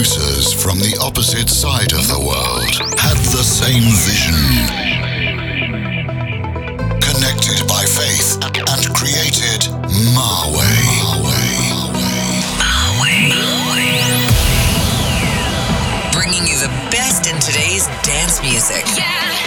producers from the opposite side of the world had the same vision. Connected by faith and created MaWayy. Bringing you the best in today's dance music. You're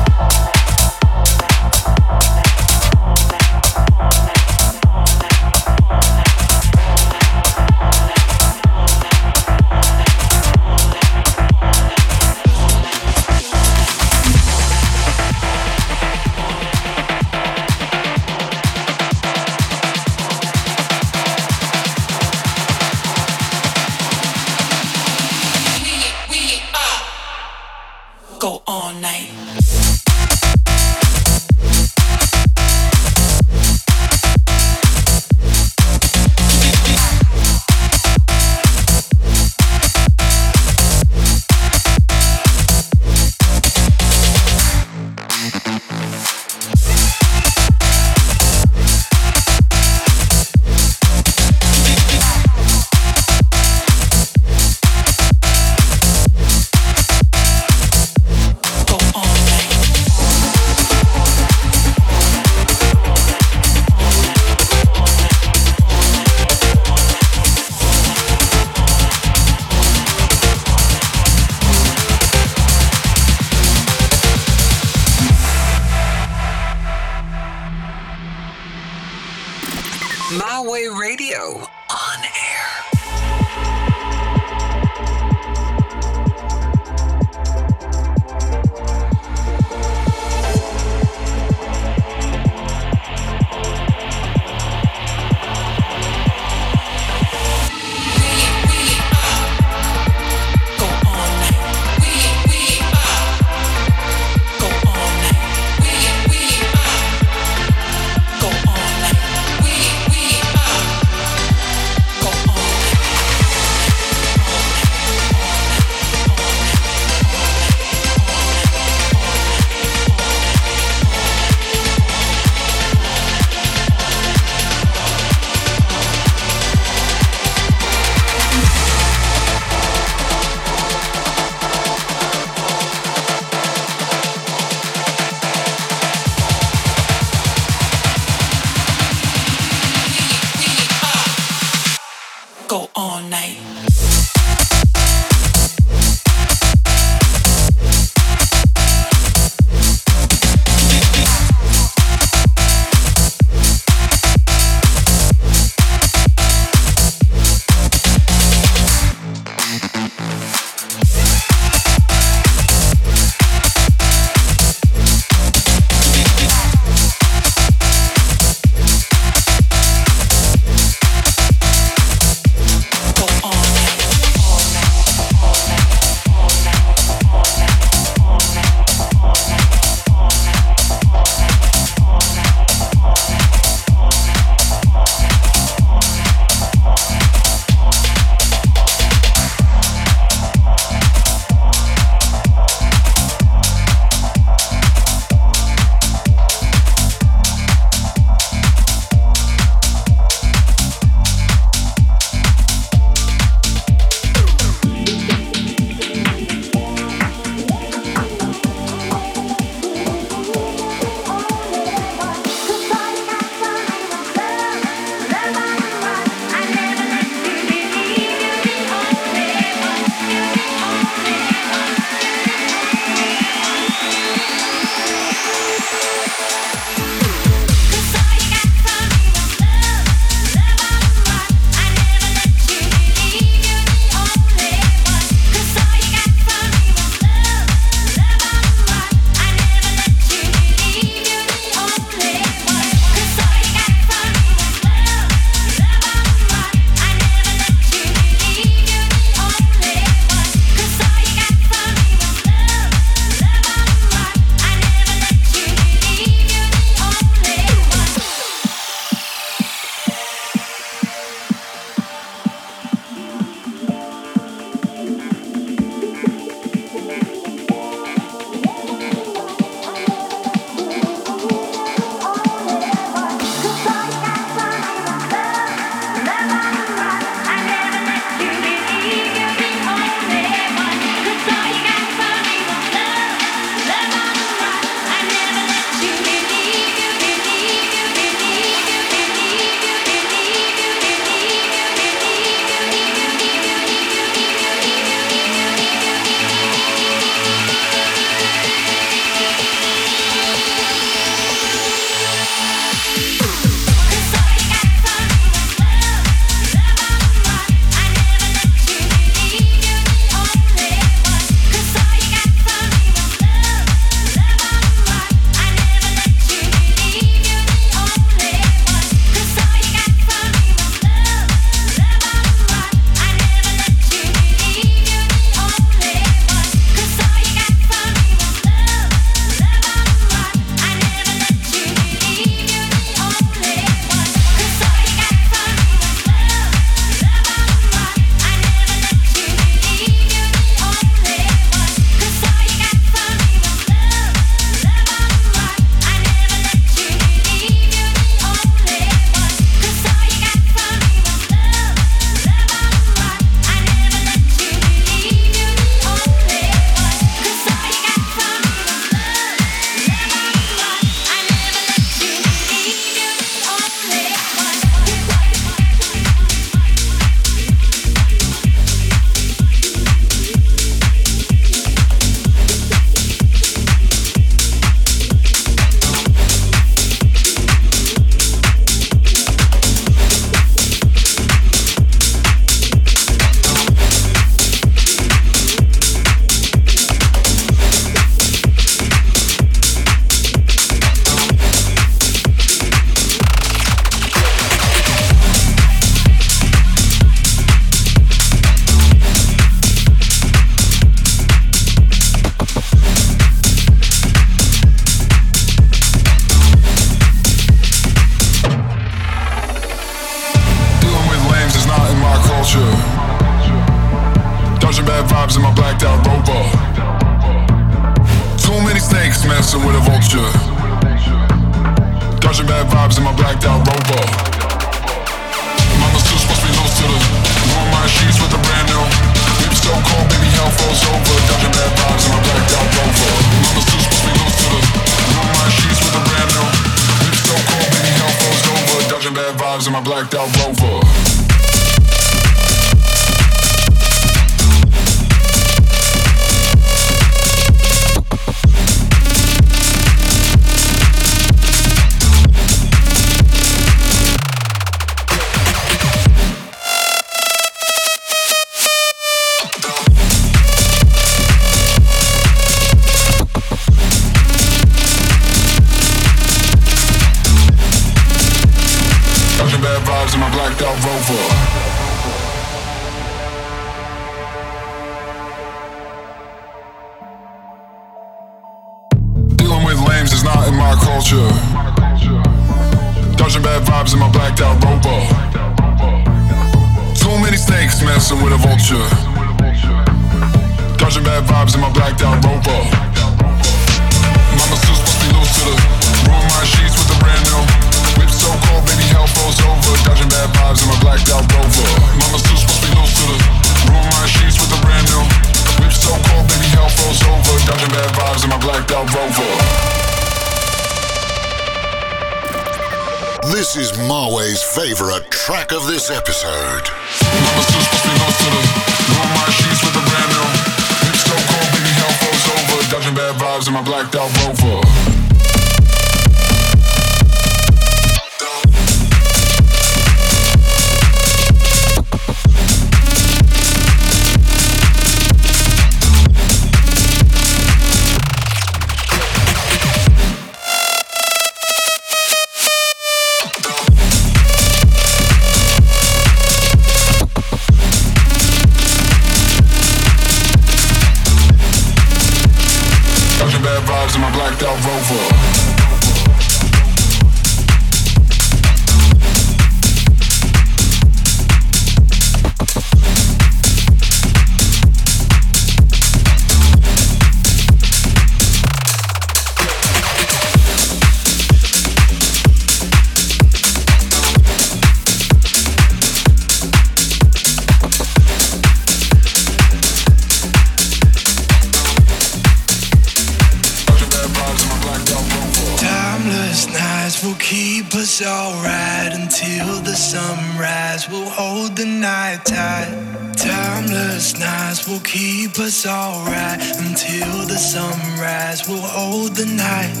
us alright until the sunrise. We'll hold the night.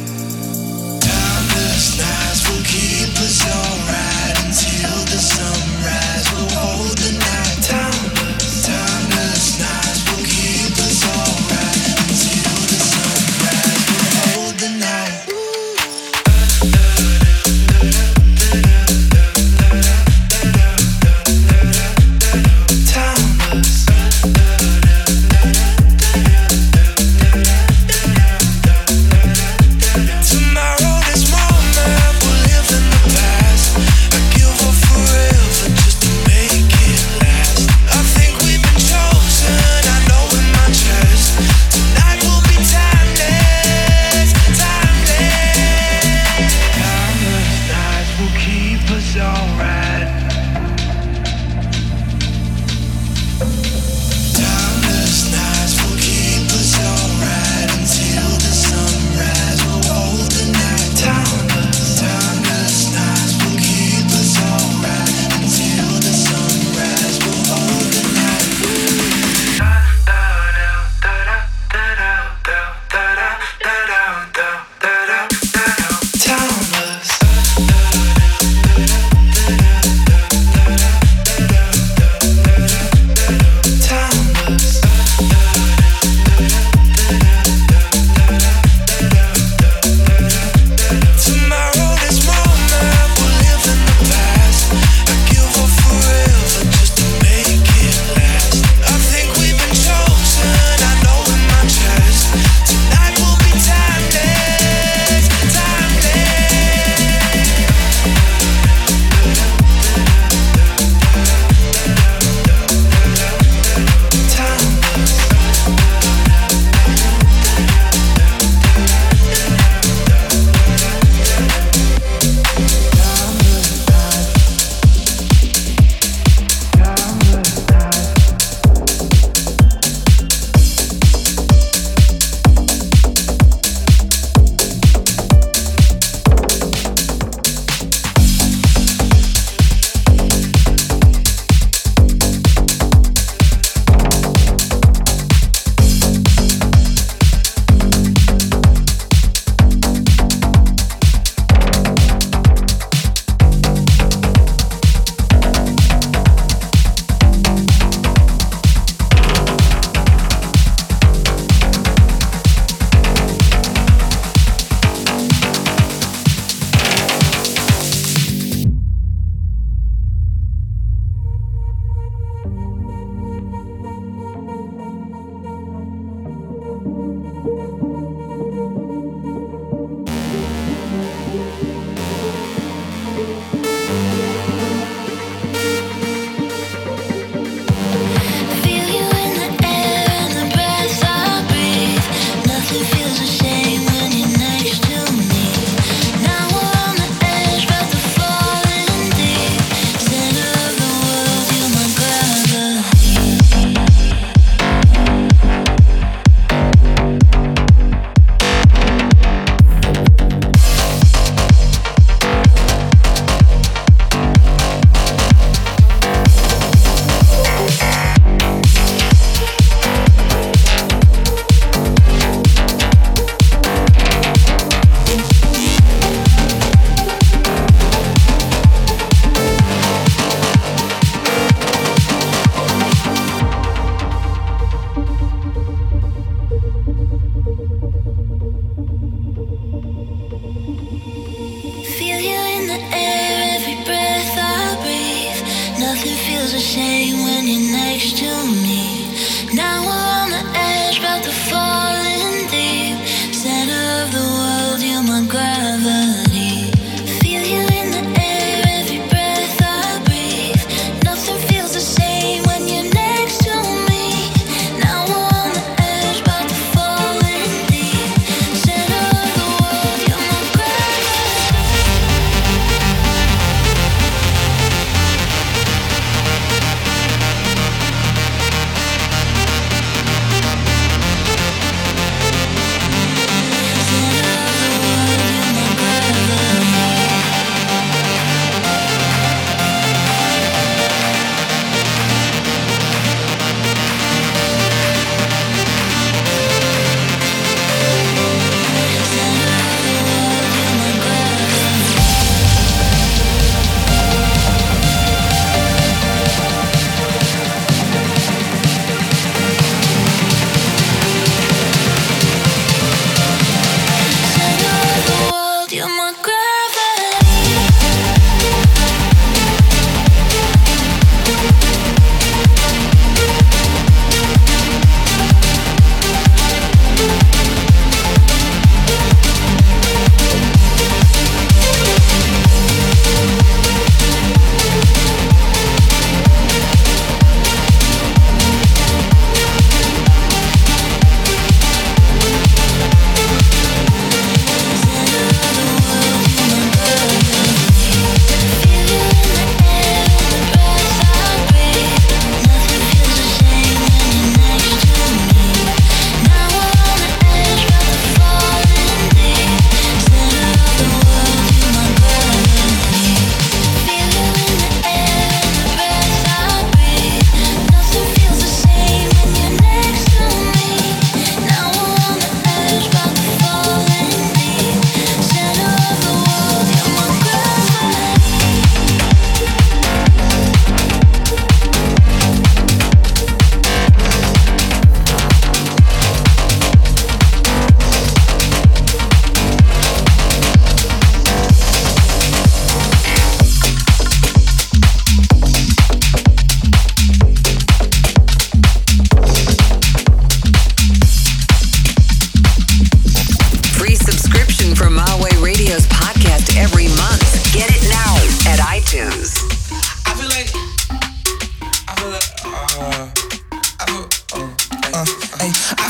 I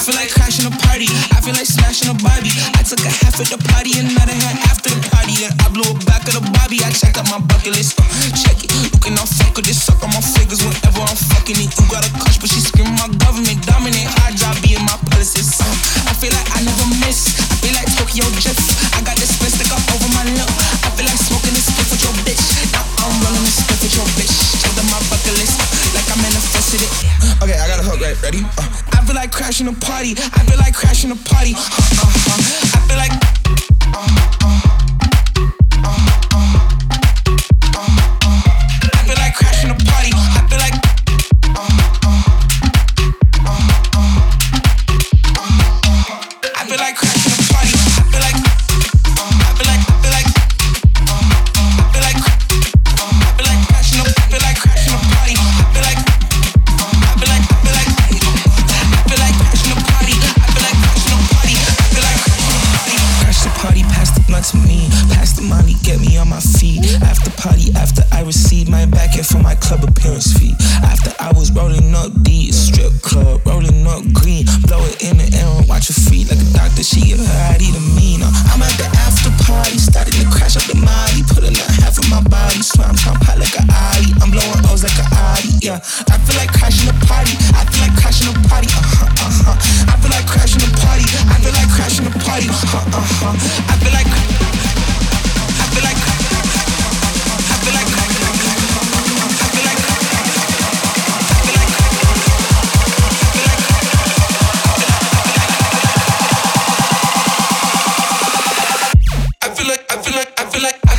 feel like crashing a party. I feel like smashing a body. I took a half of the party, and another half after the party, and I blew a back of the body. I checked out my bucket list. Uh, check it. Looking all fuck with this suck on my fingers whenever I'm fucking it. You got a crush, but she screaming my government dominate. High job in my policies. Uh, I feel like I never miss. I feel like Tokyo Drift. I got this lipstick up over my lip. I feel like smoking this stick with your bitch. Now I'm rolling this stuff with your bitch. Told them my bucket list, like I manifested it. Okay, I got a hook, right? Ready? Uh. I feel like crashing a party. I feel like crashing a party. Uh, uh, uh. I feel like. Uh, uh. feel like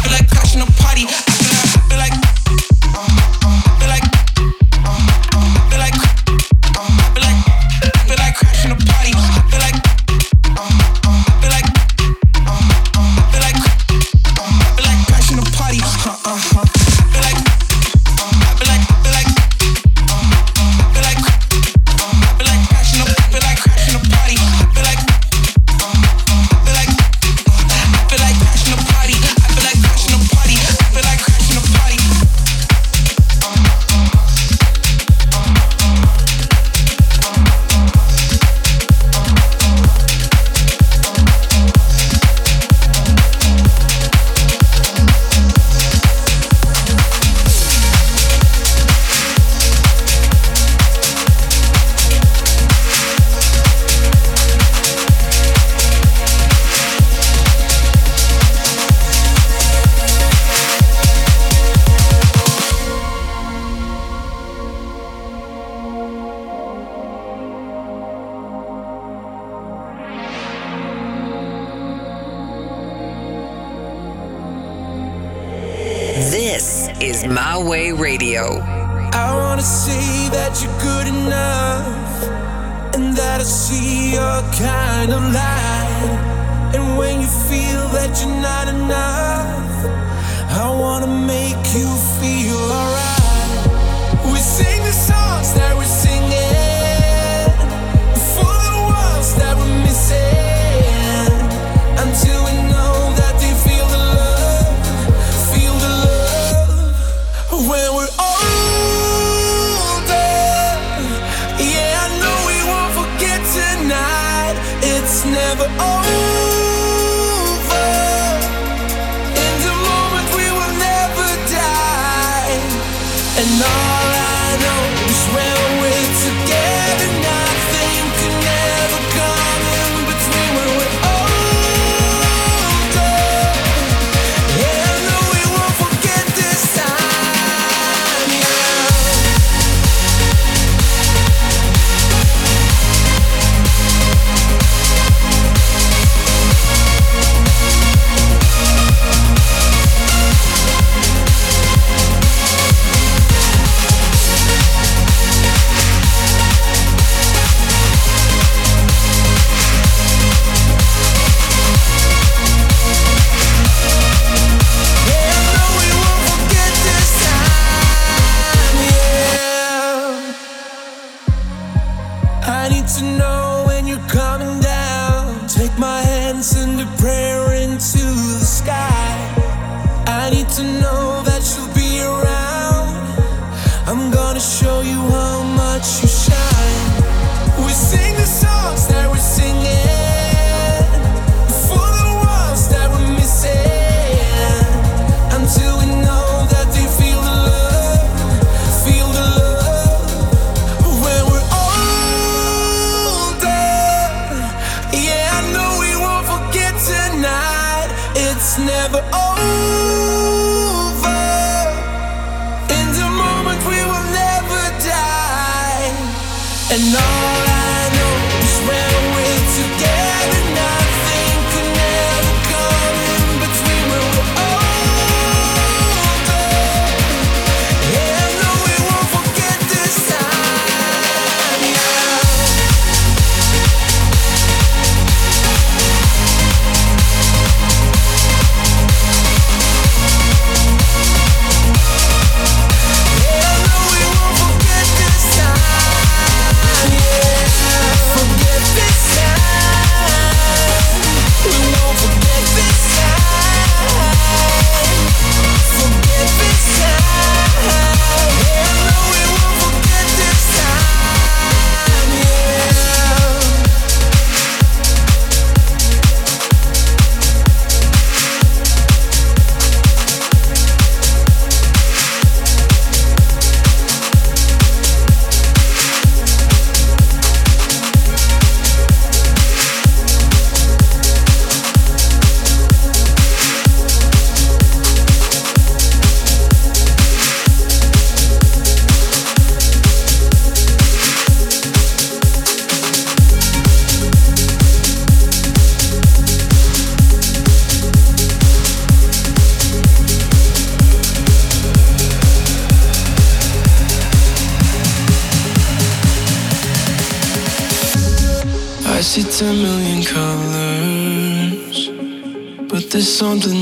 something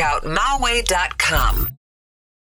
check out mawayy.com.